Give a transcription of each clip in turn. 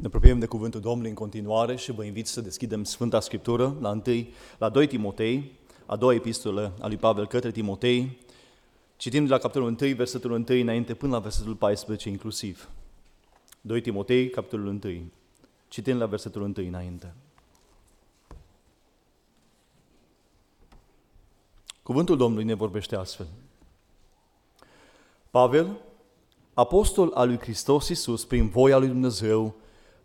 Ne apropiem de cuvântul Domnului în continuare și vă invit să deschidem Sfânta Scriptură la, întâi, la 2 Timotei, a doua epistolă a lui Pavel către Timotei. Citim de la capitolul 1, versetul 1 înainte până la versetul 14 inclusiv. 2 Timotei, capitolul 1. Citim la versetul 1 înainte. Cuvântul Domnului ne vorbește astfel. Pavel, apostol al lui Hristos Iisus, prin voia lui Dumnezeu,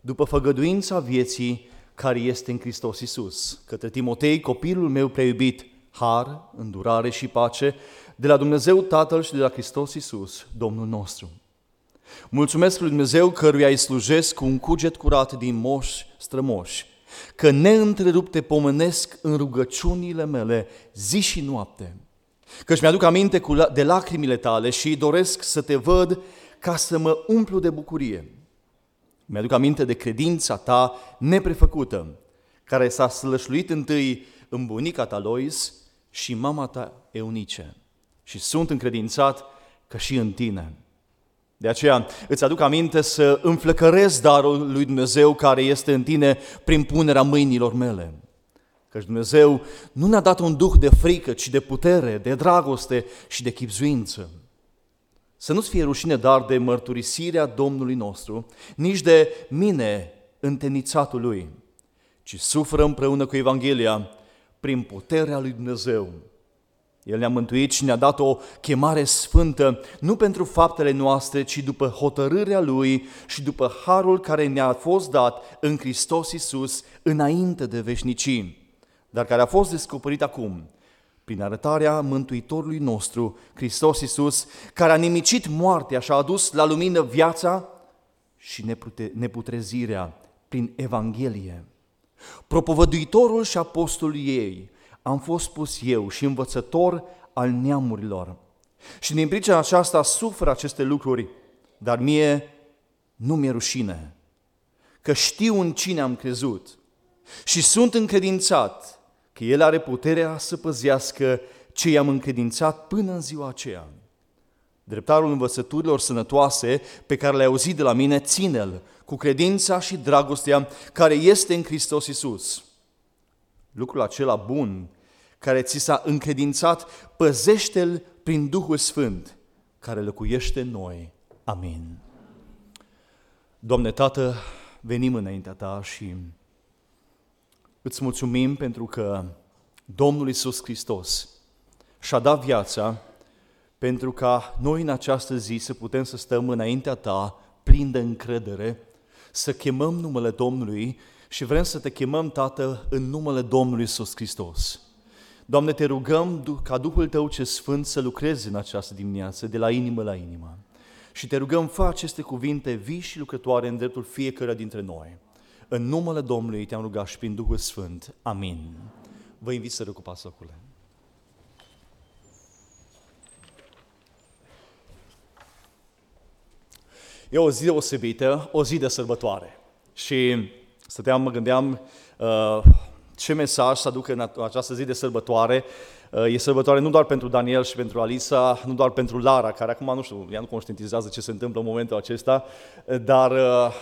după făgăduința vieții care este în Hristos Iisus. Către Timotei, copilul meu preiubit, har, îndurare și pace, de la Dumnezeu Tatăl și de la Hristos Iisus, Domnul nostru. Mulțumesc lui Dumnezeu căruia îi slujesc cu un cuget curat din moși strămoși, că neîntrerupte pomenesc în rugăciunile mele zi și noapte, căci mi-aduc aminte de lacrimile tale și doresc să te văd ca să mă umplu de bucurie. Mi-aduc aminte de credința ta neprefăcută, care s-a slășluit întâi în bunica ta Lois și mama ta Eunice. Și sunt încredințat că și în tine. De aceea îți aduc aminte să înflăcărezi darul lui Dumnezeu care este în tine prin punerea mâinilor mele. Căci Dumnezeu nu ne-a dat un duh de frică, ci de putere, de dragoste și de chipzuință. Să nu-ți fie rușine dar de mărturisirea Domnului nostru, nici de mine, întenițatul lui, ci suferă împreună cu Evanghelia prin puterea lui Dumnezeu. El ne-a mântuit și ne-a dat o chemare sfântă, nu pentru faptele noastre, ci după hotărârea Lui și după harul care ne-a fost dat în Hristos Iisus înainte de veșnicii, dar care a fost descoperit acum prin arătarea Mântuitorului nostru, Hristos Iisus, care a nimicit moartea și a adus la lumină viața și neputrezirea prin Evanghelie. Propovăduitorul și apostolul ei am fost pus eu și învățător al neamurilor. Și din pricina aceasta suferă aceste lucruri, dar mie nu mi-e rușine, că știu în cine am crezut și sunt încredințat că El are puterea să păzească ce i-am încredințat până în ziua aceea. Dreptarul învățăturilor sănătoase pe care le-ai auzit de la mine, ține-l cu credința și dragostea care este în Hristos Iisus. Lucrul acela bun care ți s-a încredințat, păzește-l prin Duhul Sfânt care locuiește în noi. Amin. Doamne Tată, venim înaintea Ta și Îți mulțumim pentru că Domnul Isus Hristos și-a dat viața pentru ca noi în această zi să putem să stăm înaintea Ta plin de încredere, să chemăm numele Domnului și vrem să te chemăm, Tată, în numele Domnului Isus Hristos. Doamne, te rugăm ca Duhul Tău ce Sfânt să lucreze în această dimineață, de la inimă la inimă. Și te rugăm, fă aceste cuvinte vii și lucrătoare în dreptul fiecare dintre noi. În numele Domnului te-am rugat și prin Duhul Sfânt. Amin. Vă invit să recupați locurile. E o zi deosebită, o zi de sărbătoare. Și stăteam, mă gândeam uh, ce mesaj să aducă în această zi de sărbătoare. Uh, e sărbătoare nu doar pentru Daniel și pentru Alisa, nu doar pentru Lara, care acum, nu știu, ea nu conștientizează ce se întâmplă în momentul acesta, dar uh,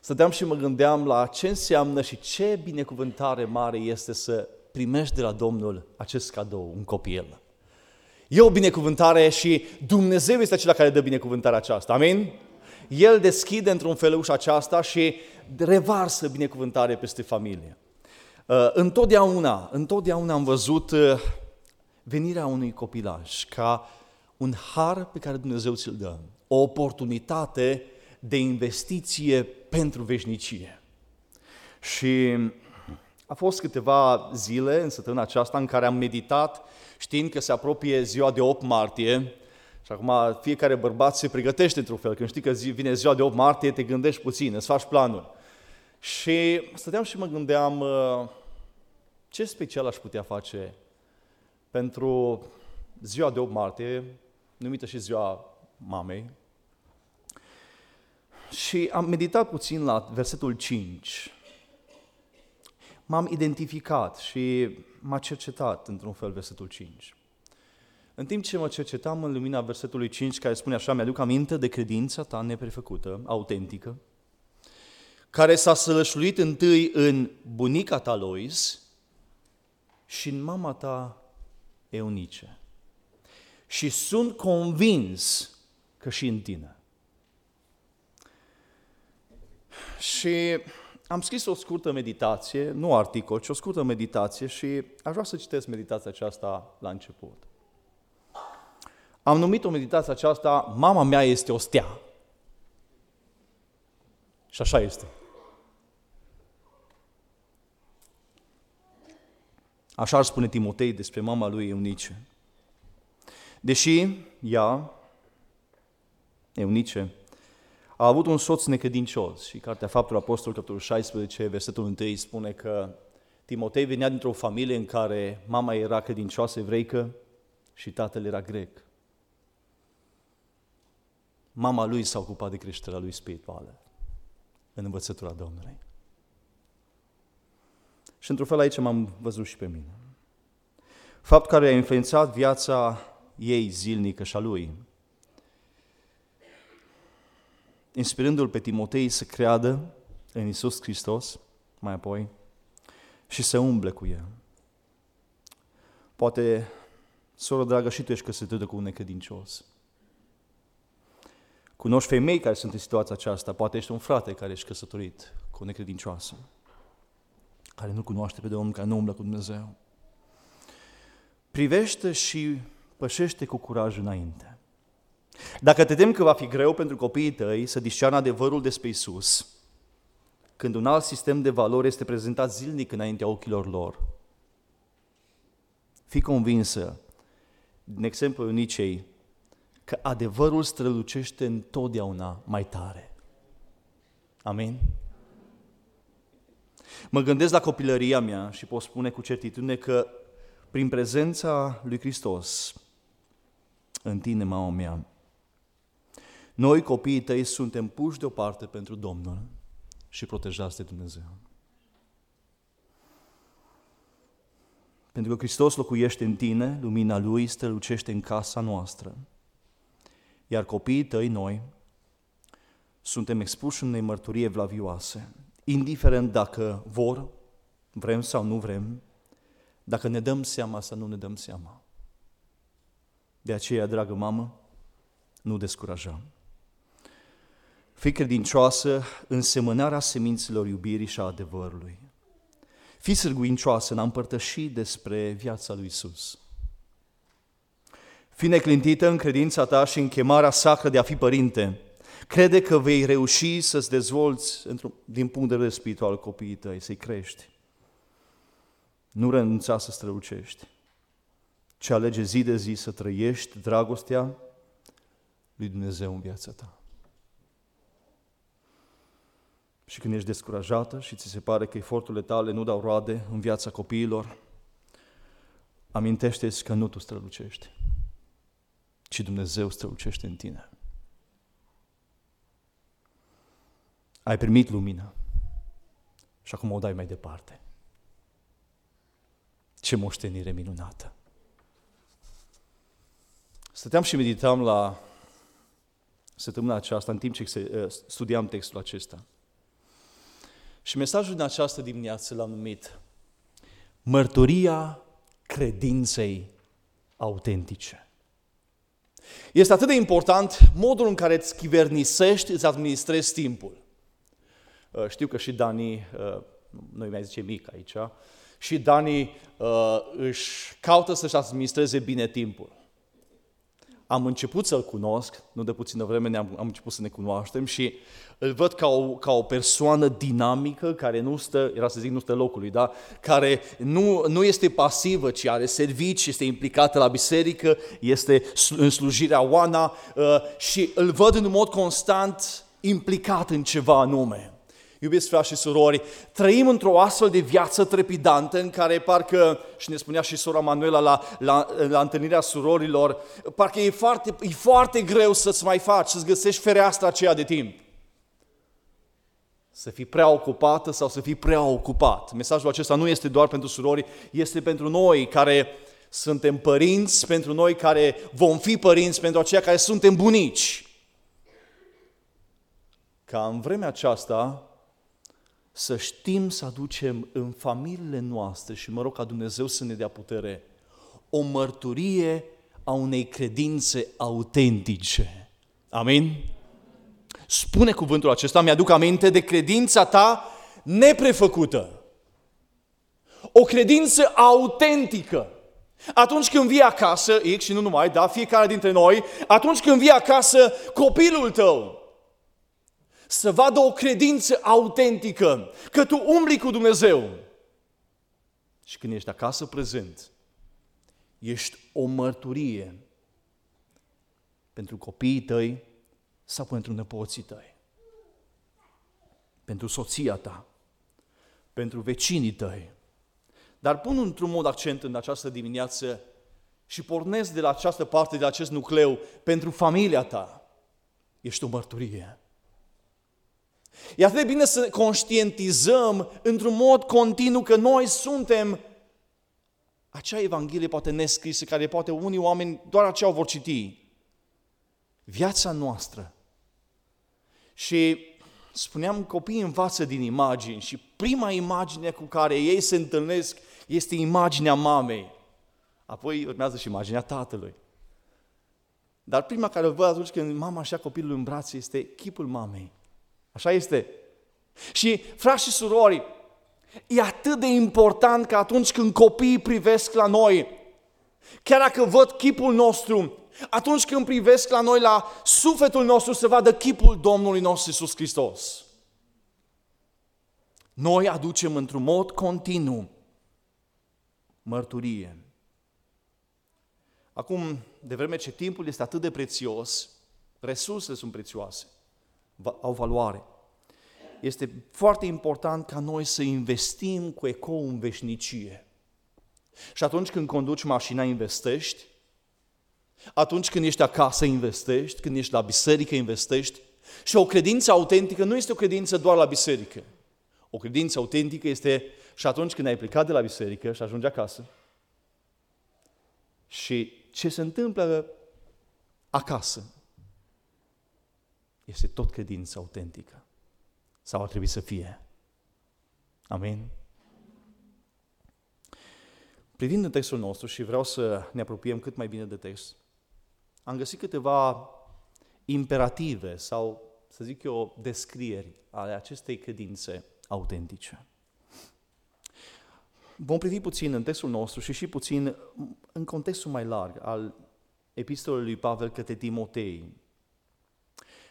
stăteam și mă gândeam la ce înseamnă și ce binecuvântare mare este să primești de la Domnul acest cadou, un copil. E o binecuvântare și Dumnezeu este acela care dă binecuvântarea aceasta. Amin? El deschide într-un fel ușa aceasta și revarsă binecuvântare peste familie. Uh, întotdeauna, întotdeauna am văzut uh, venirea unui copilaj ca un har pe care Dumnezeu ți-l dă, o oportunitate de investiție pentru veșnicie. Și a fost câteva zile în săptămâna aceasta în care am meditat știind că se apropie ziua de 8 martie și acum fiecare bărbat se pregătește într-un fel. Când știi că zi, vine ziua de 8 martie, te gândești puțin, îți faci planul. Și stăteam și mă gândeam uh, ce special aș putea face pentru ziua de 8 martie, numită și ziua mamei, și am meditat puțin la versetul 5. M-am identificat și m-a cercetat într-un fel versetul 5. În timp ce mă cercetam în lumina versetului 5, care spune așa, mi-aduc aminte de credința ta neprefăcută, autentică, care s-a sălășluit întâi în bunica ta Lois și în mama ta Eunice. Și sunt convins că și în tine. Și am scris o scurtă meditație, nu articol, ci o scurtă meditație și aș vrea să citesc meditația aceasta la început. Am numit-o meditația aceasta, mama mea este o stea. Și așa este. Așa ar spune Timotei despre mama lui Eunice. Deși ea, Eunice, a avut un soț necredincios și Cartea Faptul Apostol, capitolul 16, versetul 1 spune că Timotei venea dintr-o familie în care mama era credincioasă evreică și tatăl era grec. Mama lui s-a ocupat de creșterea lui spirituală în învățătura Domnului. Și într-un fel aici m-am văzut și pe mine. Fapt care a influențat viața ei zilnică și a lui, inspirându-l pe Timotei să creadă în Isus Hristos, mai apoi, și să umble cu el. Poate, soră dragă, și tu ești căsătorită cu un necredincios. Cunoști femei care sunt în situația aceasta, poate ești un frate care ești căsătorit cu o necredincioasă, care nu cunoaște pe Domnul, care nu umblă cu Dumnezeu. Privește și pășește cu curaj înainte. Dacă te tem că va fi greu pentru copiii tăi să discearnă adevărul despre Isus, când un alt sistem de valori este prezentat zilnic înaintea ochilor lor, fii convinsă, din exemplu Nicei, că adevărul strălucește întotdeauna mai tare. Amin? Mă gândesc la copilăria mea și pot spune cu certitudine că prin prezența lui Hristos în tine, mama mea, noi, copiii tăi, suntem puși deoparte pentru Domnul și protejați de Dumnezeu. Pentru că Hristos locuiește în tine, lumina Lui strălucește în casa noastră. Iar copiii tăi, noi, suntem expuși unei mărturie vlavioase, indiferent dacă vor, vrem sau nu vrem, dacă ne dăm seama sau nu ne dăm seama. De aceea, dragă mamă, nu descuraja. Fii credincioasă în semănarea semințelor iubirii și a adevărului. Fii sârguincioasă în a împărtăși despre viața lui Isus. Fii neclintită în credința ta și în chemarea sacră de a fi părinte. Crede că vei reuși să-ți dezvolți din punct de vedere spiritual copiii tăi, să-i crești. Nu renunța să strălucești, ci alege zi de zi să trăiești dragostea lui Dumnezeu în viața ta. Și când ești descurajată și ți se pare că eforturile tale nu dau roade în viața copiilor, amintește-ți că nu tu strălucești, ci Dumnezeu strălucește în tine. Ai primit lumină și acum o dai mai departe. Ce moștenire minunată! Stăteam și meditam la săptămâna aceasta, în timp ce uh, studiam textul acesta. Și mesajul din această dimineață l-am numit Mărturia credinței autentice. Este atât de important modul în care îți chivernisești, îți administrezi timpul. Uh, știu că și Dani, uh, noi mai zice mic aici, și Dani își caută să-și administreze bine timpul am început să-l cunosc, nu de puțină vreme ne-am, am început să ne cunoaștem și îl văd ca o, ca o persoană dinamică care nu stă, era să zic nu stă locului, da? care nu, nu este pasivă, ci are servici, este implicată la biserică, este în slujirea Oana uh, și îl văd în mod constant implicat în ceva anume. Iubiți frați și surori, trăim într-o astfel de viață trepidantă în care parcă, și ne spunea și sora Manuela la, la, la întâlnirea surorilor, parcă e foarte, e foarte greu să-ți mai faci, să-ți găsești fereastra aceea de timp. Să fii prea ocupată sau să fii prea ocupat. Mesajul acesta nu este doar pentru surori, este pentru noi care suntem părinți, pentru noi care vom fi părinți, pentru aceia care suntem bunici. Ca în vremea aceasta să știm să aducem în familiile noastre și mă rog ca Dumnezeu să ne dea putere o mărturie a unei credințe autentice. Amin? Spune cuvântul acesta, mi-aduc aminte de credința ta neprefăcută. O credință autentică. Atunci când vii acasă, X și nu numai, da, fiecare dintre noi, atunci când vii acasă, copilul tău să vadă o credință autentică, că tu umbli cu Dumnezeu. Și când ești acasă prezent, ești o mărturie pentru copiii tăi sau pentru nepoții tăi, pentru soția ta, pentru vecinii tăi. Dar pun într-un mod accent în această dimineață și pornesc de la această parte, de acest nucleu, pentru familia ta. Ești o mărturie. E atât de bine să conștientizăm într-un mod continuu că noi suntem acea Evanghelie poate nescrisă, care poate unii oameni doar aceea o vor citi. Viața noastră. Și spuneam, copiii învață din imagini și prima imagine cu care ei se întâlnesc este imaginea mamei. Apoi urmează și imaginea tatălui. Dar prima care o văd atunci când mama așa copilul în brațe este chipul mamei. Așa este. Și, frați și surori, e atât de important că atunci când copiii privesc la noi, chiar dacă văd chipul nostru, atunci când privesc la noi, la sufletul nostru, să vadă chipul Domnului nostru Iisus Hristos. Noi aducem într-un mod continuu mărturie. Acum, de vreme ce timpul este atât de prețios, resursele sunt prețioase, au valoare. Este foarte important ca noi să investim cu ecou în veșnicie. Și atunci când conduci mașina, investești. Atunci când ești acasă, investești. Când ești la biserică, investești. Și o credință autentică nu este o credință doar la biserică. O credință autentică este și atunci când ai plecat de la biserică și ajungi acasă. Și ce se întâmplă acasă este tot credință autentică. Sau ar trebui să fie. Amin? Privind în textul nostru și vreau să ne apropiem cât mai bine de text, am găsit câteva imperative sau, să zic eu, descrieri ale acestei credințe autentice. Vom privi puțin în textul nostru și și puțin în contextul mai larg al epistolei lui Pavel către Timotei.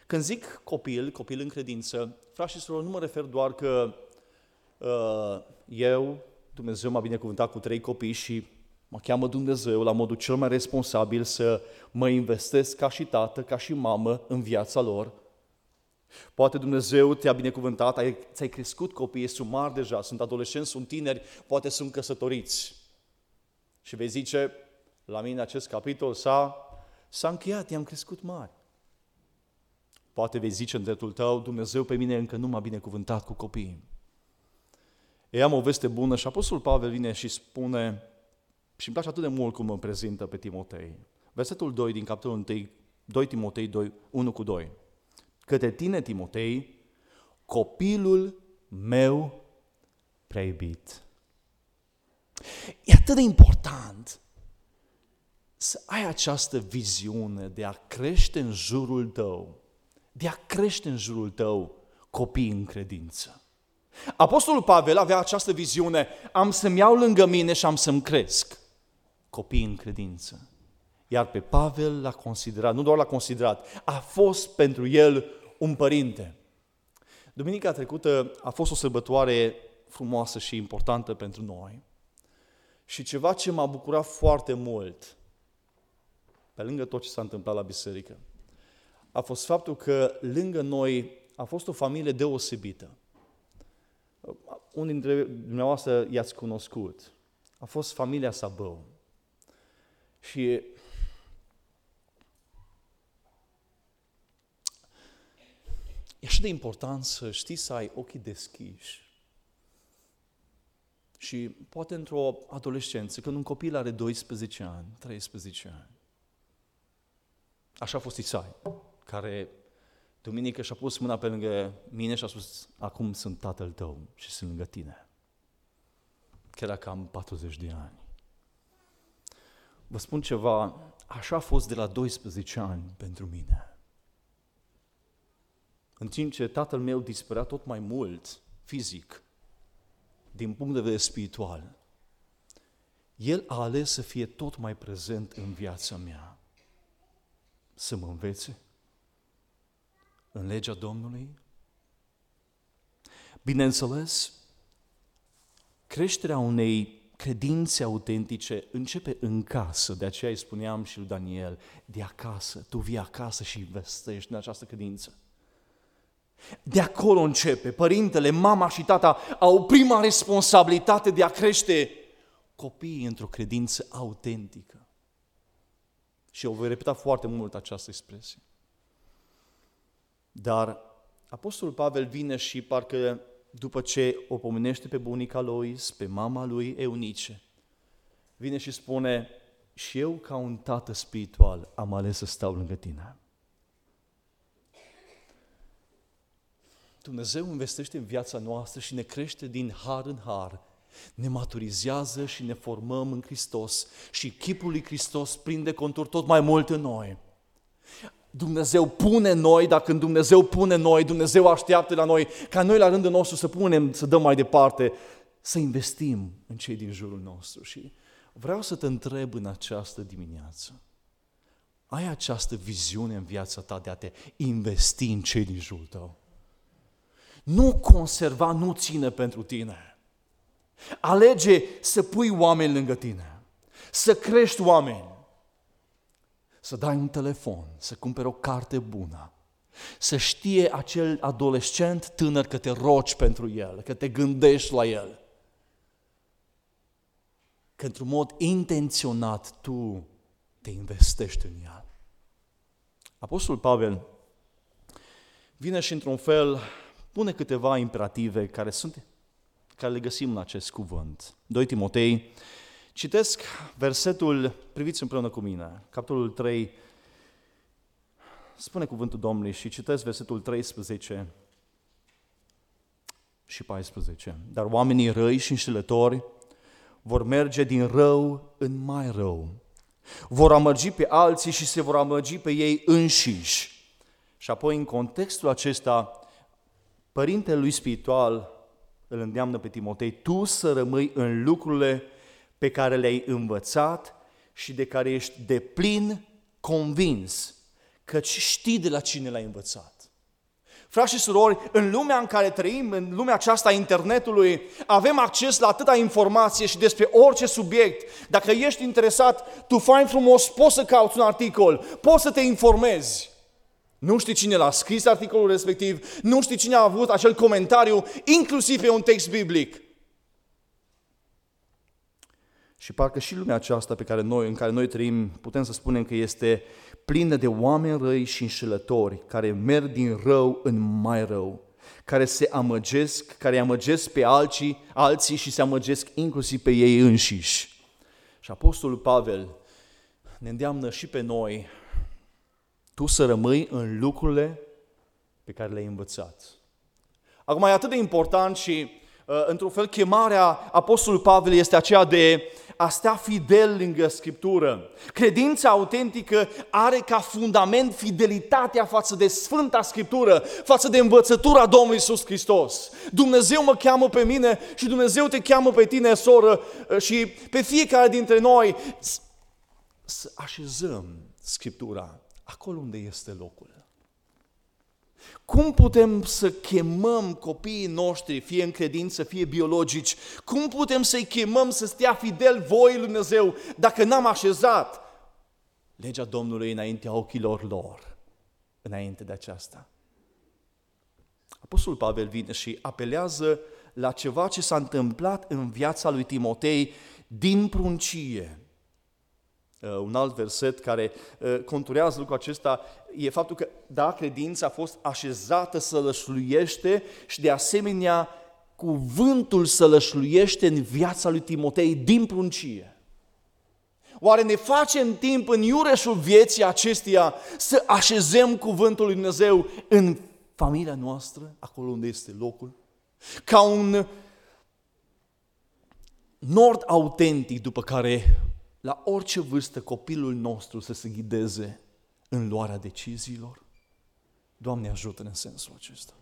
Când zic copil, copil în credință, frați și surori, nu mă refer doar că uh, eu, Dumnezeu m-a binecuvântat cu trei copii și mă cheamă Dumnezeu la modul cel mai responsabil să mă investesc ca și tată, ca și mamă în viața lor, Poate Dumnezeu te-a binecuvântat, ai, ți-ai crescut copiii, sunt mari deja, sunt adolescenți, sunt tineri, poate sunt căsătoriți. Și vei zice, la mine acest capitol s-a, s-a încheiat, i-am crescut mari. Poate vei zice în dreptul tău, Dumnezeu pe mine încă nu m-a binecuvântat cu copiii. Ei am o veste bună și Apostolul Pavel vine și spune, și îmi place atât de mult cum îmi prezintă pe Timotei. Versetul 2 din capitolul 1, 2 Timotei 2, 1 cu 2 către tine, Timotei, copilul meu prea iubit. E atât de important să ai această viziune de a crește în jurul tău, de a crește în jurul tău copii în credință. Apostolul Pavel avea această viziune, am să-mi iau lângă mine și am să-mi cresc copii în credință. Iar pe Pavel l-a considerat, nu doar l-a considerat, a fost pentru el un părinte. Duminica trecută a fost o sărbătoare frumoasă și importantă pentru noi. Și ceva ce m-a bucurat foarte mult, pe lângă tot ce s-a întâmplat la biserică, a fost faptul că lângă noi a fost o familie deosebită. Unii dintre dumneavoastră i-ați cunoscut. A fost familia Sabău. Și E așa de important să știi să ai ochii deschiși. Și poate într-o adolescență, când un copil are 12 ani, 13 ani. Așa a fost Isai, care duminică și-a pus mâna pe lângă mine și a spus, acum sunt tatăl tău și sunt lângă tine. Chiar dacă am 40 de ani. Vă spun ceva, așa a fost de la 12 ani pentru mine. În timp ce tatăl meu dispărea tot mai mult fizic, din punct de vedere spiritual, el a ales să fie tot mai prezent în viața mea. Să mă învețe în legea Domnului. Bineînțeles, creșterea unei credințe autentice începe în casă, de aceea îi spuneam și lui Daniel, de acasă, tu vii acasă și investești în această credință. De acolo începe. Părintele, mama și tata au prima responsabilitate de a crește copiii într-o credință autentică. Și eu voi repeta foarte mult această expresie. Dar Apostolul Pavel vine și parcă după ce o pomenește pe bunica lui, pe mama lui Eunice, vine și spune, și eu ca un tată spiritual am ales să stau lângă tine. Dumnezeu investește în viața noastră și ne crește din har în har. Ne maturizează și ne formăm în Hristos și chipul lui Hristos prinde contur tot mai mult în noi. Dumnezeu pune noi, dacă Dumnezeu pune noi, Dumnezeu așteaptă la noi, ca noi la rândul nostru să punem, să dăm mai departe, să investim în cei din jurul nostru. Și vreau să te întreb în această dimineață, ai această viziune în viața ta de a te investi în cei din jurul tău? Nu conserva, nu ține pentru tine. Alege să pui oameni lângă tine, să crești oameni, să dai un telefon, să cumperi o carte bună, să știe acel adolescent tânăr că te rogi pentru el, că te gândești la el. Că într-un mod intenționat tu te investești în el. Apostolul Pavel vine și într-un fel pune câteva imperative care sunt care le găsim în acest cuvânt. 2 Timotei Citesc versetul, priviți împreună cu mine, capitolul 3, spune cuvântul Domnului și citesc versetul 13 și 14. Dar oamenii răi și înșelători vor merge din rău în mai rău. Vor amărgi pe alții și se vor amărgi pe ei înșiși. Și apoi, în contextul acesta, părintele lui spiritual îl îndeamnă pe Timotei, tu să rămâi în lucrurile pe care le-ai învățat și de care ești de plin convins că știi de la cine l-ai învățat. Frați și surori, în lumea în care trăim, în lumea aceasta a internetului, avem acces la atâta informație și despre orice subiect. Dacă ești interesat, tu fain frumos, poți să cauți un articol, poți să te informezi. Nu știi cine l-a scris articolul respectiv, nu știi cine a avut acel comentariu, inclusiv pe un text biblic. Și parcă și lumea aceasta pe care noi, în care noi trăim, putem să spunem că este plină de oameni răi și înșelători, care merg din rău în mai rău, care se amăgesc, care amăgesc pe alții, alții și se amăgesc inclusiv pe ei înșiși. Și Apostolul Pavel ne îndeamnă și pe noi, tu să rămâi în lucrurile pe care le-ai învățat. Acum e atât de important și, uh, într-un fel, chemarea Apostolului Pavel este aceea de aș sta fidel lângă Scriptură. Credința autentică are ca fundament fidelitatea față de Sfânta Scriptură, față de învățătura Domnului Iisus Hristos. Dumnezeu mă cheamă pe mine și Dumnezeu te cheamă pe tine, soră, și pe fiecare dintre noi să așezăm Scriptura acolo unde este locul. Cum putem să chemăm copiii noștri, fie în credință, fie biologici, cum putem să-i chemăm să stea fidel voi lui Dumnezeu dacă n-am așezat legea Domnului înaintea ochilor lor, înainte de aceasta? Apostolul Pavel vine și apelează la ceva ce s-a întâmplat în viața lui Timotei din pruncie. Uh, un alt verset care uh, conturează lucrul acesta e faptul că, da, credința a fost așezată să lășluiește și de asemenea cuvântul să lășluiește în viața lui Timotei din pruncie. Oare ne facem timp în iureșul vieții acesteia să așezăm cuvântul lui Dumnezeu în familia noastră, acolo unde este locul? Ca un nord autentic după care la orice vârstă copilul nostru să se ghideze în luarea deciziilor? Doamne ajută în sensul acesta.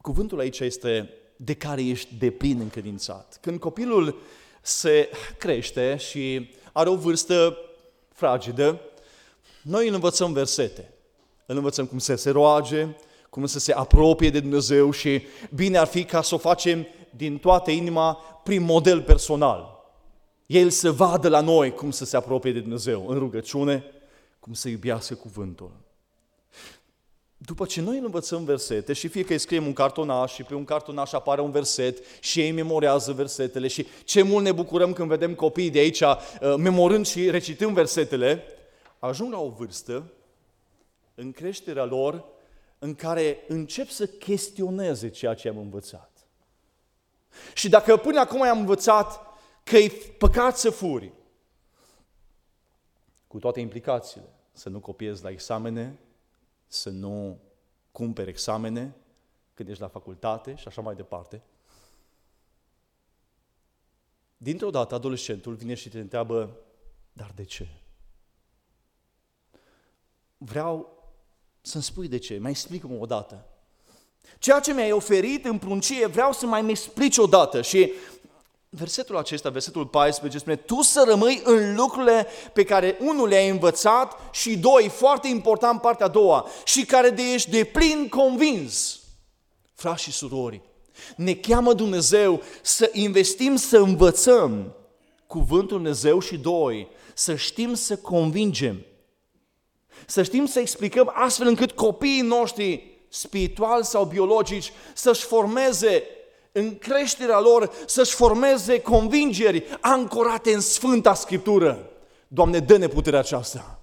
Cuvântul aici este de care ești deplin încredințat. Când copilul se crește și are o vârstă fragedă, noi îl învățăm versete. Îl învățăm cum să se roage, cum să se apropie de Dumnezeu și bine ar fi ca să o facem din toată inima prin model personal. El să vadă la noi cum să se apropie de Dumnezeu în rugăciune, cum să iubească cuvântul. După ce noi îl învățăm versete și fie că îi scriem un cartonaș și pe un cartonaș apare un verset și ei memorează versetele și ce mult ne bucurăm când vedem copiii de aici uh, memorând și recitând versetele, ajung la o vârstă în creșterea lor în care încep să chestioneze ceea ce am învățat. Și dacă până acum am învățat că e păcat să furi, cu toate implicațiile, să nu copiezi la examene, să nu cumperi examene când ești la facultate și așa mai departe. Dintr-o dată, adolescentul vine și te întreabă, dar de ce? Vreau să-mi spui de ce, mai explică-mă o dată. Ceea ce mi-ai oferit în pruncie, vreau să mai mi explici o dată. Și versetul acesta, versetul 14, spune, tu să rămâi în lucrurile pe care unul le-ai învățat și doi, foarte important partea a doua, și care de ești de plin convins. Frați și surori, ne cheamă Dumnezeu să investim, să învățăm cuvântul Dumnezeu și doi, să știm să convingem. Să știm să explicăm astfel încât copiii noștri spirituali sau biologici să-și formeze în creșterea lor să-și formeze convingeri ancorate în Sfânta Scriptură. Doamne, dă-ne puterea aceasta.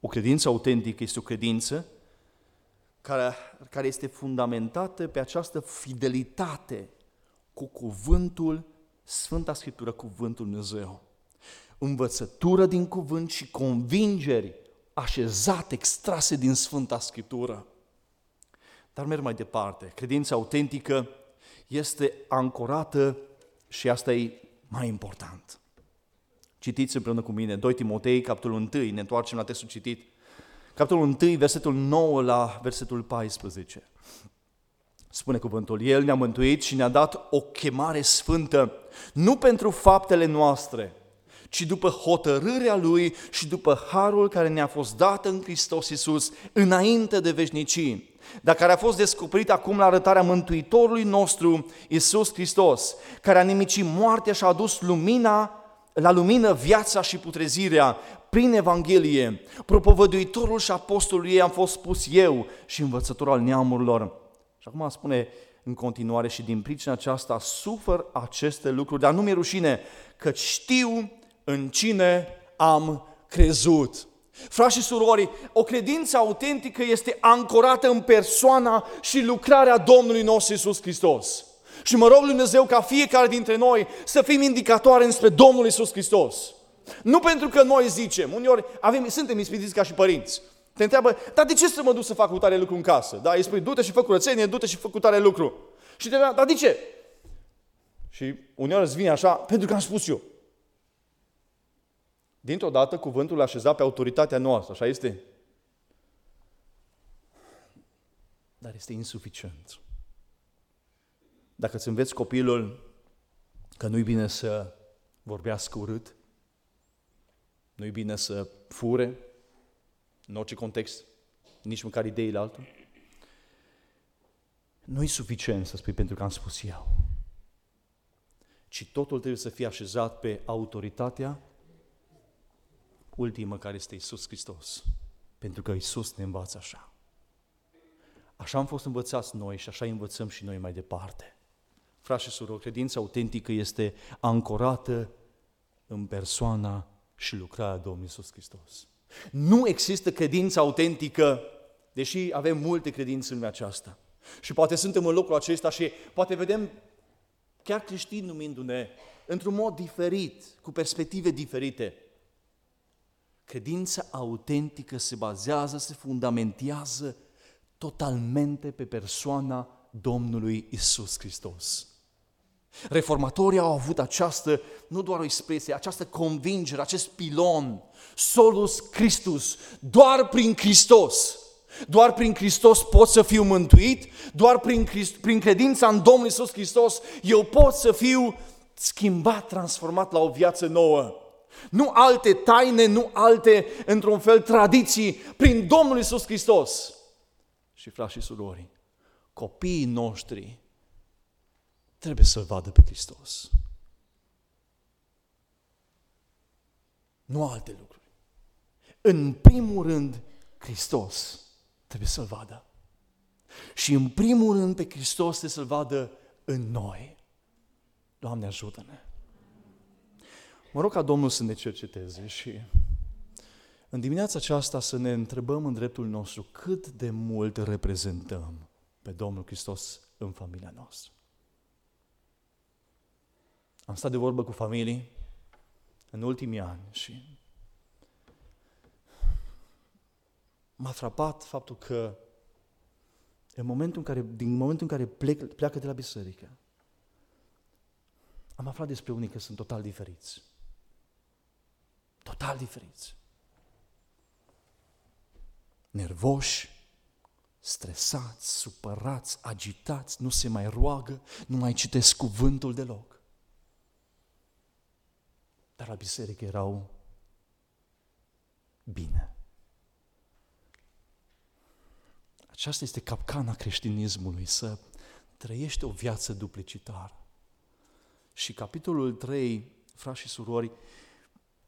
O credință autentică este o credință care, care este fundamentată pe această fidelitate cu cuvântul Sfânta Scriptură, cuvântul Dumnezeu. Învățătură din cuvânt și convingeri așezate, extrase din Sfânta Scriptură. Dar merg mai departe. Credința autentică este ancorată și asta e mai important. Citiți împreună cu mine 2 Timotei, capitolul 1, ne întoarcem la textul citit. Capitolul 1, versetul 9 la versetul 14. Spune cuvântul, El ne-a mântuit și ne-a dat o chemare sfântă, nu pentru faptele noastre, ci după hotărârea Lui și după harul care ne-a fost dat în Hristos Iisus înainte de veșnicii dar care a fost descoperit acum la arătarea Mântuitorului nostru, Isus Hristos, care a nimicit moartea și a adus lumina, la lumină viața și putrezirea prin Evanghelie. Propovăduitorul și apostolul ei am fost spus eu și învățător al neamurilor. Și acum spune în continuare și din pricina aceasta sufăr aceste lucruri, dar nu mi-e rușine, că știu în cine am crezut. Frați și surori, o credință autentică este ancorată în persoana și lucrarea Domnului nostru Isus Hristos. Și mă rog Lui Dumnezeu ca fiecare dintre noi să fim indicatoare înspre Domnul Isus Hristos. Nu pentru că noi zicem, uneori avem, suntem ispitiți ca și părinți. Te întreabă, dar de ce să mă duc să fac cu tare lucru în casă? Da, îi spui, du-te și fă curățenie, du-te și fă cu tare lucru. Și te întreabă, dar de ce? Și uneori îți vine așa, pentru că am spus eu. Dintr-o dată cuvântul a așezat pe autoritatea noastră, așa este? Dar este insuficient. Dacă îți înveți copilul că nu-i bine să vorbească urât, nu-i bine să fure, în orice context, nici măcar ideile altul, nu e suficient să spui pentru că am spus eu, ci totul trebuie să fie așezat pe autoritatea ultimă care este Isus Hristos. Pentru că Isus ne învață așa. Așa am fost învățați noi și așa învățăm și noi mai departe. Frați și surori, credința autentică este ancorată în persoana și lucrarea Domnului Isus Hristos. Nu există credință autentică, deși avem multe credințe în lumea aceasta. Și poate suntem în locul acesta și poate vedem chiar creștini numindu-ne, într-un mod diferit, cu perspective diferite. Credința autentică se bazează, se fundamentează totalmente pe persoana Domnului Isus Hristos. Reformatorii au avut această, nu doar o expresie, această convingere, acest pilon, solus Christus, doar prin Hristos. Doar prin Hristos pot să fiu mântuit, doar prin, Christ, prin credința în Domnul Isus Hristos eu pot să fiu schimbat, transformat la o viață nouă. Nu alte taine, nu alte, într-un fel, tradiții, prin Domnul Isus Hristos. Și frați și surori, copiii noștri trebuie să-L vadă pe Hristos. Nu alte lucruri. În primul rând, Hristos trebuie să-L vadă. Și în primul rând pe Hristos trebuie să-L vadă în noi. Doamne ajută-ne! Mă rog ca Domnul să ne cerceteze și în dimineața aceasta să ne întrebăm în dreptul nostru cât de mult reprezentăm pe Domnul Hristos în familia noastră. Am stat de vorbă cu familii în ultimii ani și m-a frapat faptul că în momentul în care, din momentul în care plec, pleacă de la biserică, am aflat despre unii că sunt total diferiți. Total diferiți. Nervoși, stresați, supărați, agitați, nu se mai roagă, nu mai citesc cuvântul deloc. Dar la biserică erau bine. Aceasta este capcana creștinismului, să trăiești o viață duplicitară. Și capitolul 3, frați și surori,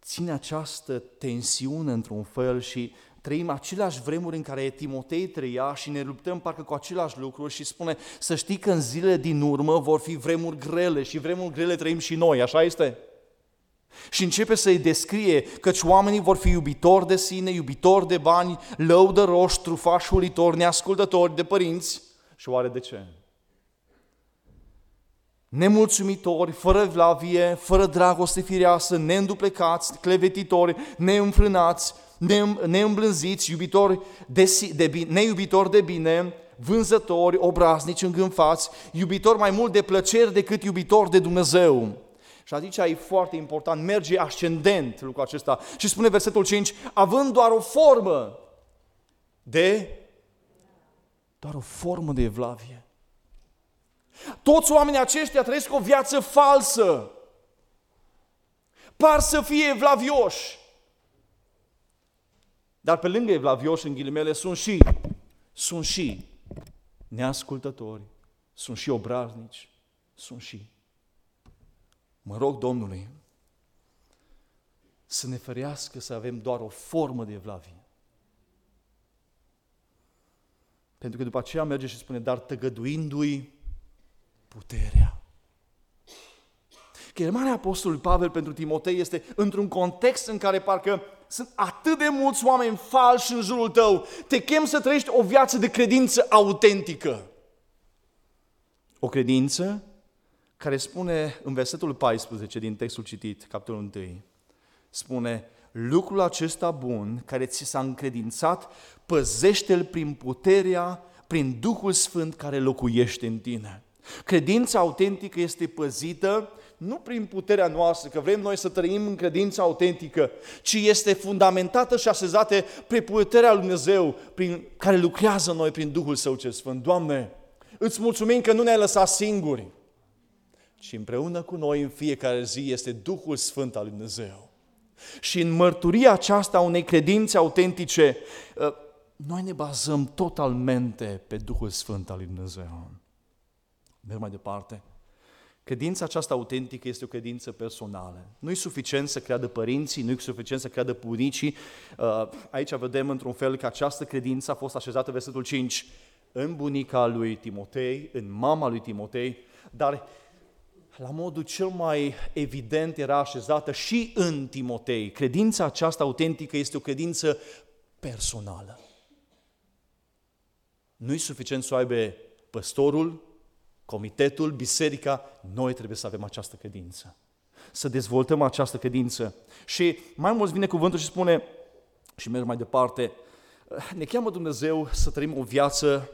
ține această tensiune într-un fel și trăim aceleași vremuri în care Timotei trăia și ne luptăm parcă cu același lucruri și spune să știi că în zilele din urmă vor fi vremuri grele și vremuri grele trăim și noi, așa este? Și începe să-i descrie căci oamenii vor fi iubitori de sine, iubitori de bani, lăudăroși, trufași, hulitori, neascultători de părinți. Și oare de ce? Nemulțumitori, fără vlavie, fără dragoste fireasă, neînduplecați, clevetitori, neînfrânați, neîmblânziți, iubitori de, de bine, neiubitori de bine, vânzători, obraznici, îngânfați, iubitori mai mult de plăceri decât iubitori de Dumnezeu. Și aici e foarte important, merge ascendent lucrul acesta. Și spune versetul 5, având doar o formă de, doar o formă de evlavie. Toți oamenii aceștia trăiesc o viață falsă. Par să fie evlavioși. Dar pe lângă evlavioși, în ghilimele, sunt și, sunt și neascultători, sunt și obraznici, sunt și Mă rog Domnului să ne ferească să avem doar o formă de evlavie. Pentru că după aceea merge și spune, dar tăgăduindu-i puterea. Chemarea Apostolului Pavel pentru Timotei este într-un context în care parcă sunt atât de mulți oameni falși în jurul tău. Te chem să trăiești o viață de credință autentică. O credință care spune în versetul 14 din textul citit, capitolul 1, spune, lucrul acesta bun care ți s-a încredințat, păzește-l prin puterea, prin Duhul Sfânt care locuiește în tine. Credința autentică este păzită nu prin puterea noastră, că vrem noi să trăim în credința autentică, ci este fundamentată și așezată pe puterea lui Dumnezeu, prin care lucrează noi prin Duhul Său cel Sfânt. Doamne, îți mulțumim că nu ne-ai lăsat singuri, și împreună cu noi în fiecare zi este Duhul Sfânt al lui Dumnezeu. Și în mărturia aceasta unei credințe autentice, ă, noi ne bazăm totalmente pe Duhul Sfânt al lui Dumnezeu. Merg mai departe. Credința aceasta autentică este o credință personală. Nu e suficient să creadă părinții, nu e suficient să creadă bunicii. Ă, aici vedem într-un fel că această credință a fost așezată, versetul 5, în bunica lui Timotei, în mama lui Timotei, dar la modul cel mai evident era așezată și în Timotei. Credința aceasta autentică este o credință personală. Nu e suficient să o aibă păstorul, comitetul, biserica, noi trebuie să avem această credință. Să dezvoltăm această credință. Și mai mult vine cuvântul și spune, și merg mai departe, ne cheamă Dumnezeu să trăim o viață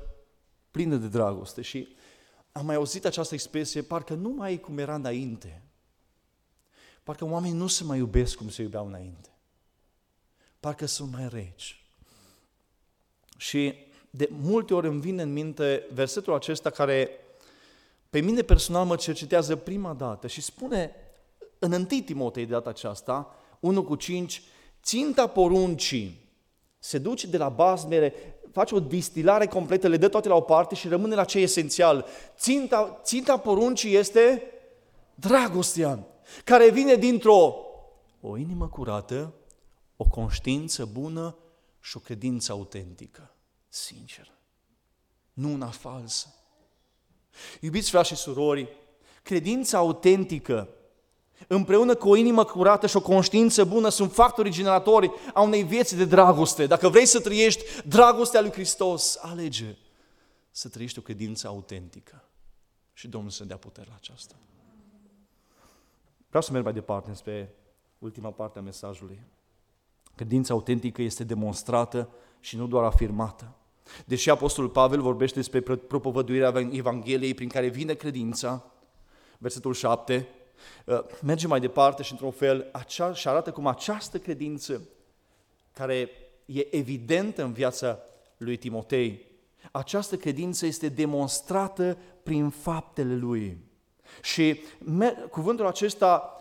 plină de dragoste și am mai auzit această expresie, parcă nu mai e cum era înainte. Parcă oamenii nu se mai iubesc cum se iubeau înainte. Parcă sunt mai reci. Și de multe ori îmi vine în minte versetul acesta care pe mine personal mă cercetează prima dată și spune în 1 Timotei de data aceasta, 1 cu 5, ținta poruncii se duce de la bazmele, face o distilare completă, le dă toate la o parte și rămâne la ce e esențial. Ținta, ținta poruncii este dragostea, care vine dintr-o o inimă curată, o conștiință bună și o credință autentică, sinceră, nu una falsă. Iubiți frați și surori, credința autentică împreună cu o inimă curată și o conștiință bună sunt factorii generatori a unei vieți de dragoste. Dacă vrei să trăiești dragostea lui Hristos, alege să trăiești o credință autentică. Și Domnul să dea putere la aceasta. Vreau să merg mai departe spre ultima parte a mesajului. Credința autentică este demonstrată și nu doar afirmată. Deși Apostolul Pavel vorbește despre propovăduirea Evangheliei prin care vine credința, versetul 7, uh, merge mai departe și într-un fel acea, și arată cum această credință care e evidentă în viața lui Timotei, această credință este demonstrată prin faptele lui. Și cuvântul acesta,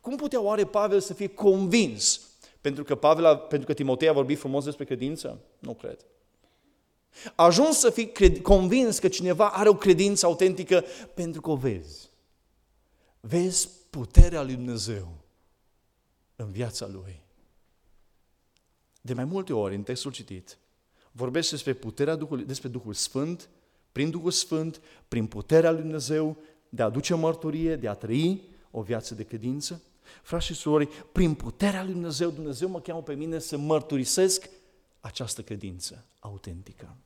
cum putea oare Pavel să fie convins? Pentru că, Pavel a, pentru că Timotei a vorbit frumos despre credință? Nu cred. A ajuns să fii cred, convins că cineva are o credință autentică pentru că o vezi. Vezi puterea lui Dumnezeu în viața lui. De mai multe ori, în textul citit, vorbește despre puterea Duhului, despre Duhul Sfânt, prin Duhul Sfânt, prin puterea lui Dumnezeu, de a aduce mărturie, de a trăi o viață de credință. Frați și surori, prin puterea lui Dumnezeu, Dumnezeu mă cheamă pe mine să mărturisesc această credință autentică.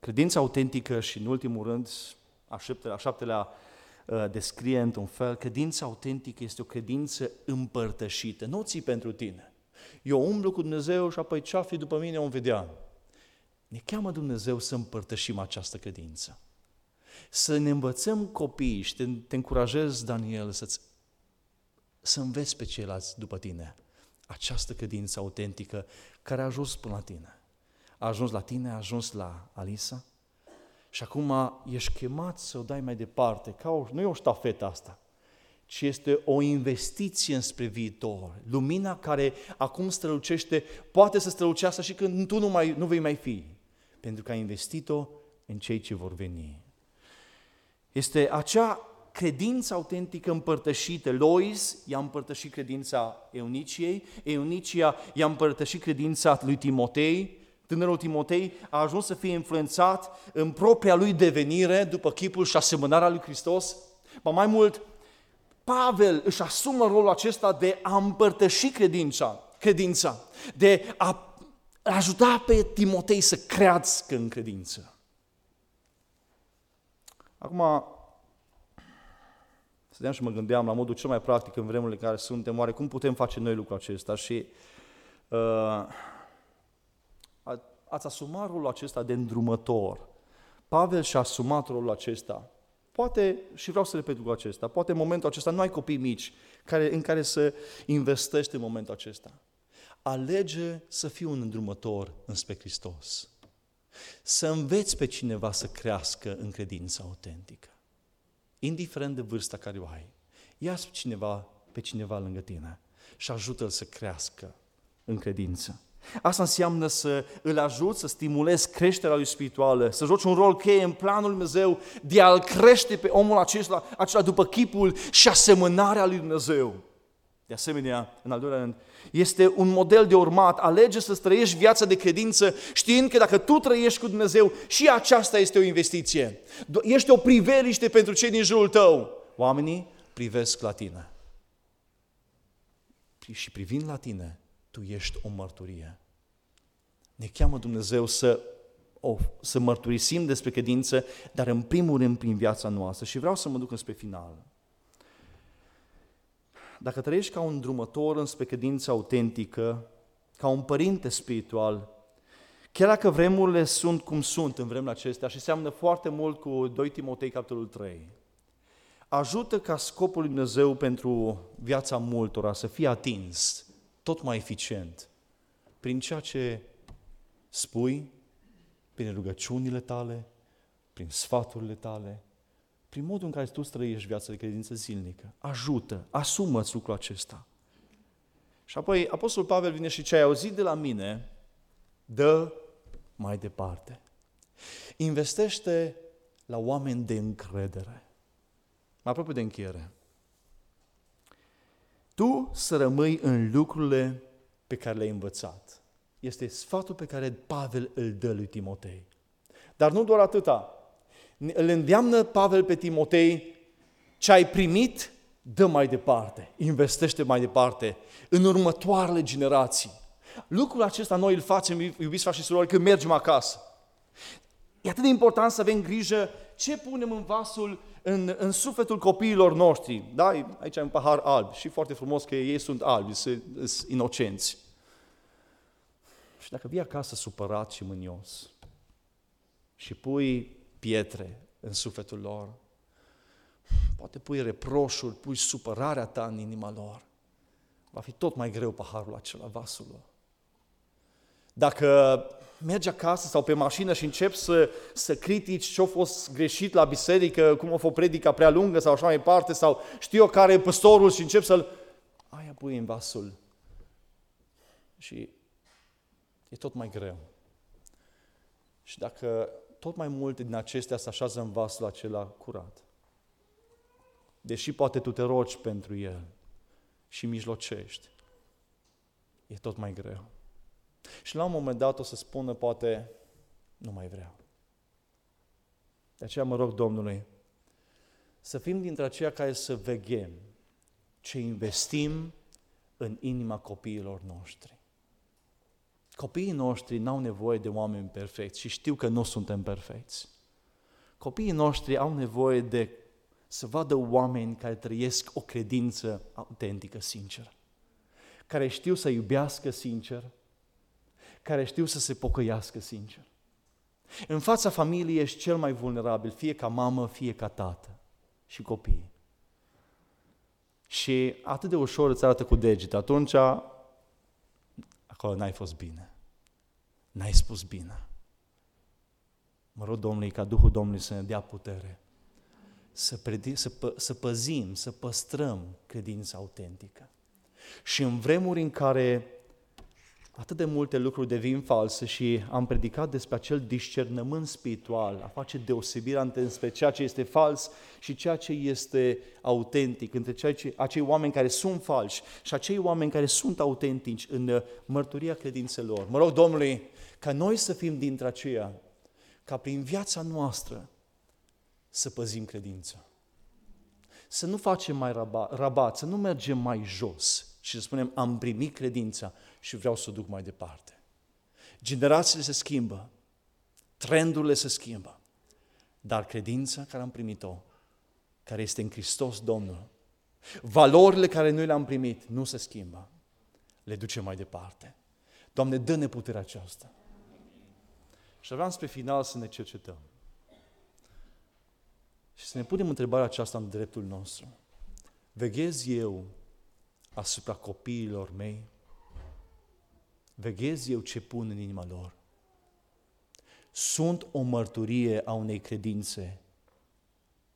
Credința autentică și, în ultimul rând, a șaptelea, a șaptelea uh, descrie într-un fel, credința autentică este o credință împărtășită, nu ții pentru tine. Eu umblu cu Dumnezeu și apoi ce fi după mine o vedea. Ne cheamă Dumnezeu să împărtășim această credință. Să ne învățăm copiii și te, te încurajez, Daniel, să să înveți pe ceilalți după tine această credință autentică care a ajuns până la tine. A ajuns la tine, a ajuns la Alisa și acum ești chemat să o dai mai departe. Ca o, nu e o ștafetă asta, ci este o investiție înspre viitor. Lumina care acum strălucește, poate să strălucească și când tu nu, mai, nu vei mai fi, pentru că ai investit-o în cei ce vor veni. Este acea credința autentică împărtășită. Lois i-a împărtășit credința Euniciei, Eunicia i-a împărtășit credința lui Timotei, tânărul Timotei a ajuns să fie influențat în propria lui devenire după chipul și asemănarea lui Hristos. Ba mai mult, Pavel își asumă rolul acesta de a împărtăși credința, credința de a ajuta pe Timotei să creadă în credință. Acum, Stăteam și mă gândeam la modul cel mai practic în vremurile în care suntem, oare cum putem face noi lucrul acesta? Și uh, ați asumat rolul acesta de îndrumător. Pavel și-a asumat rolul acesta. Poate, și vreau să repet lucrul acesta, poate în momentul acesta nu ai copii mici care, în care să investești în momentul acesta. Alege să fii un îndrumător înspre Hristos. Să înveți pe cineva să crească în credința autentică indiferent de vârsta care o ai, ia cineva, pe cineva lângă tine și ajută-l să crească în credință. Asta înseamnă să îl ajut să stimulezi creșterea lui spirituală, să joci un rol cheie în planul lui Dumnezeu de a-l crește pe omul acesta, acela după chipul și asemănarea lui Dumnezeu. De asemenea, în al doilea rând, este un model de urmat. Alege să trăiești viața de credință știind că dacă tu trăiești cu Dumnezeu, și aceasta este o investiție. Ești o priveliște pentru cei din jurul tău. Oamenii privesc la tine. Și privind la tine, tu ești o mărturie. Ne cheamă Dumnezeu să o, să mărturisim despre credință, dar în primul rând prin viața noastră. Și vreau să mă duc înspre final. Dacă trăiești ca un drumător înspre credință autentică, ca un părinte spiritual, chiar dacă vremurile sunt cum sunt în vremurile acestea și seamănă foarte mult cu 2 Timotei capitolul 3, ajută ca scopul lui Dumnezeu pentru viața multora să fie atins tot mai eficient prin ceea ce spui, prin rugăciunile tale, prin sfaturile tale, prin modul în care tu trăiești viața de credință zilnică. Ajută, asumă-ți lucrul acesta. Și apoi Apostolul Pavel vine și ce ai auzit de la mine, dă mai departe. Investește la oameni de încredere. Mai aproape de încheiere. Tu să rămâi în lucrurile pe care le-ai învățat. Este sfatul pe care Pavel îl dă lui Timotei. Dar nu doar atâta. Îl îndeamnă Pavel pe Timotei, ce ai primit, dă mai departe, investește mai departe, în următoarele generații. Lucrul acesta noi îl facem, iubiți frați și surori, când mergem acasă. E atât de important să avem grijă ce punem în vasul, în, în sufletul copiilor noștri. Da? Aici e un pahar alb și foarte frumos că ei sunt albi, sunt, sunt inocenți. Și dacă vii acasă supărat și mânios și pui pietre în sufletul lor, poate pui reproșuri, pui supărarea ta în inima lor, va fi tot mai greu paharul acela, vasul lor. Dacă mergi acasă sau pe mașină și începi să, să critici ce a fost greșit la biserică, cum a fost predica prea lungă sau așa mai departe, sau știu eu care e păstorul și începi să-l... Aia pui în vasul. Și e tot mai greu. Și dacă tot mai multe din acestea se așează în vasul acela curat, deși poate tu te rogi pentru el și mijlocești, e tot mai greu. Și la un moment dat o să spună poate, nu mai vreau. De aceea mă rog Domnului să fim dintre aceia care să veghem ce investim în inima copiilor noștri. Copiii noștri n-au nevoie de oameni perfecți și știu că nu suntem perfecți. Copiii noștri au nevoie de să vadă oameni care trăiesc o credință autentică, sinceră, care știu să iubească sincer, care știu să se pocăiască sincer. În fața familiei ești cel mai vulnerabil, fie ca mamă, fie ca tată și copii. Și atât de ușor îți arată cu deget. Atunci, acolo n-ai fost bine. N-ai spus bine. Mă rog Domnului ca Duhul Domnului să ne dea putere să, predi, să, pă, să păzim, să păstrăm credința autentică. Și în vremuri în care atât de multe lucruri devin false și am predicat despre acel discernământ spiritual, a face deosebirea între ceea ce este fals și ceea ce este autentic, între ceea ce, acei oameni care sunt falși și acei oameni care sunt autentici în uh, mărturia credințelor. Mă rog Domnului ca noi să fim dintre aceia, ca prin viața noastră să păzim credința. Să nu facem mai rabat, rabat, să nu mergem mai jos și să spunem am primit credința și vreau să o duc mai departe. Generațiile se schimbă, trendurile se schimbă, dar credința care am primit-o, care este în Hristos Domnul, valorile care noi le-am primit nu se schimbă, le ducem mai departe. Doamne, dă-ne puterea aceasta. Și vreau spre final să ne cercetăm. Și să ne punem întrebarea aceasta în dreptul nostru. Veghez eu asupra copiilor mei? Veghez eu ce pun în inima lor? Sunt o mărturie a unei credințe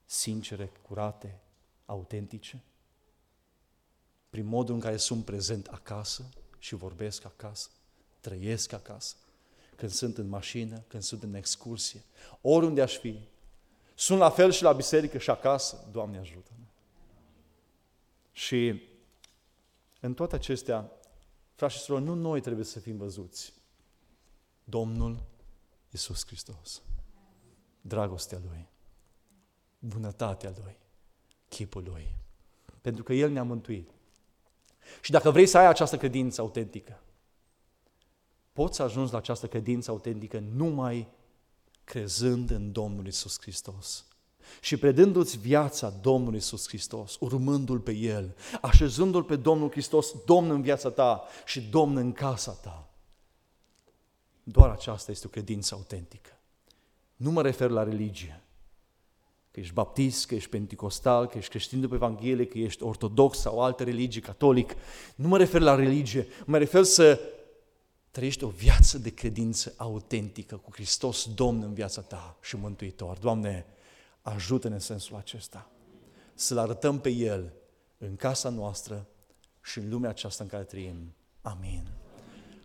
sincere, curate, autentice? Prin modul în care sunt prezent acasă și vorbesc acasă, trăiesc acasă, când sunt în mașină, când sunt în excursie, oriunde aș fi, sunt la fel și la biserică și acasă. Doamne ajută-mă! Și în toate acestea, frați și surori, nu noi trebuie să fim văzuți. Domnul Iisus Hristos. Dragostea Lui. Bunătatea Lui. Chipul Lui. Pentru că El ne-a mântuit. Și dacă vrei să ai această credință autentică, poți să ajungi la această credință autentică numai crezând în Domnul Isus Hristos și predându-ți viața Domnului Isus Hristos, urmându-L pe El, așezându-L pe Domnul Hristos, Domn în viața ta și Domn în casa ta. Doar aceasta este o credință autentică. Nu mă refer la religie, că ești baptist, că ești penticostal, că ești creștin după Evanghelie, că ești ortodox sau altă religie, catolic. Nu mă refer la religie, mă refer să trăiești o viață de credință autentică cu Hristos Domn în viața ta și Mântuitor. Doamne, ajută-ne în sensul acesta. Să-L arătăm pe El în casa noastră și în lumea aceasta în care trăim. Amin.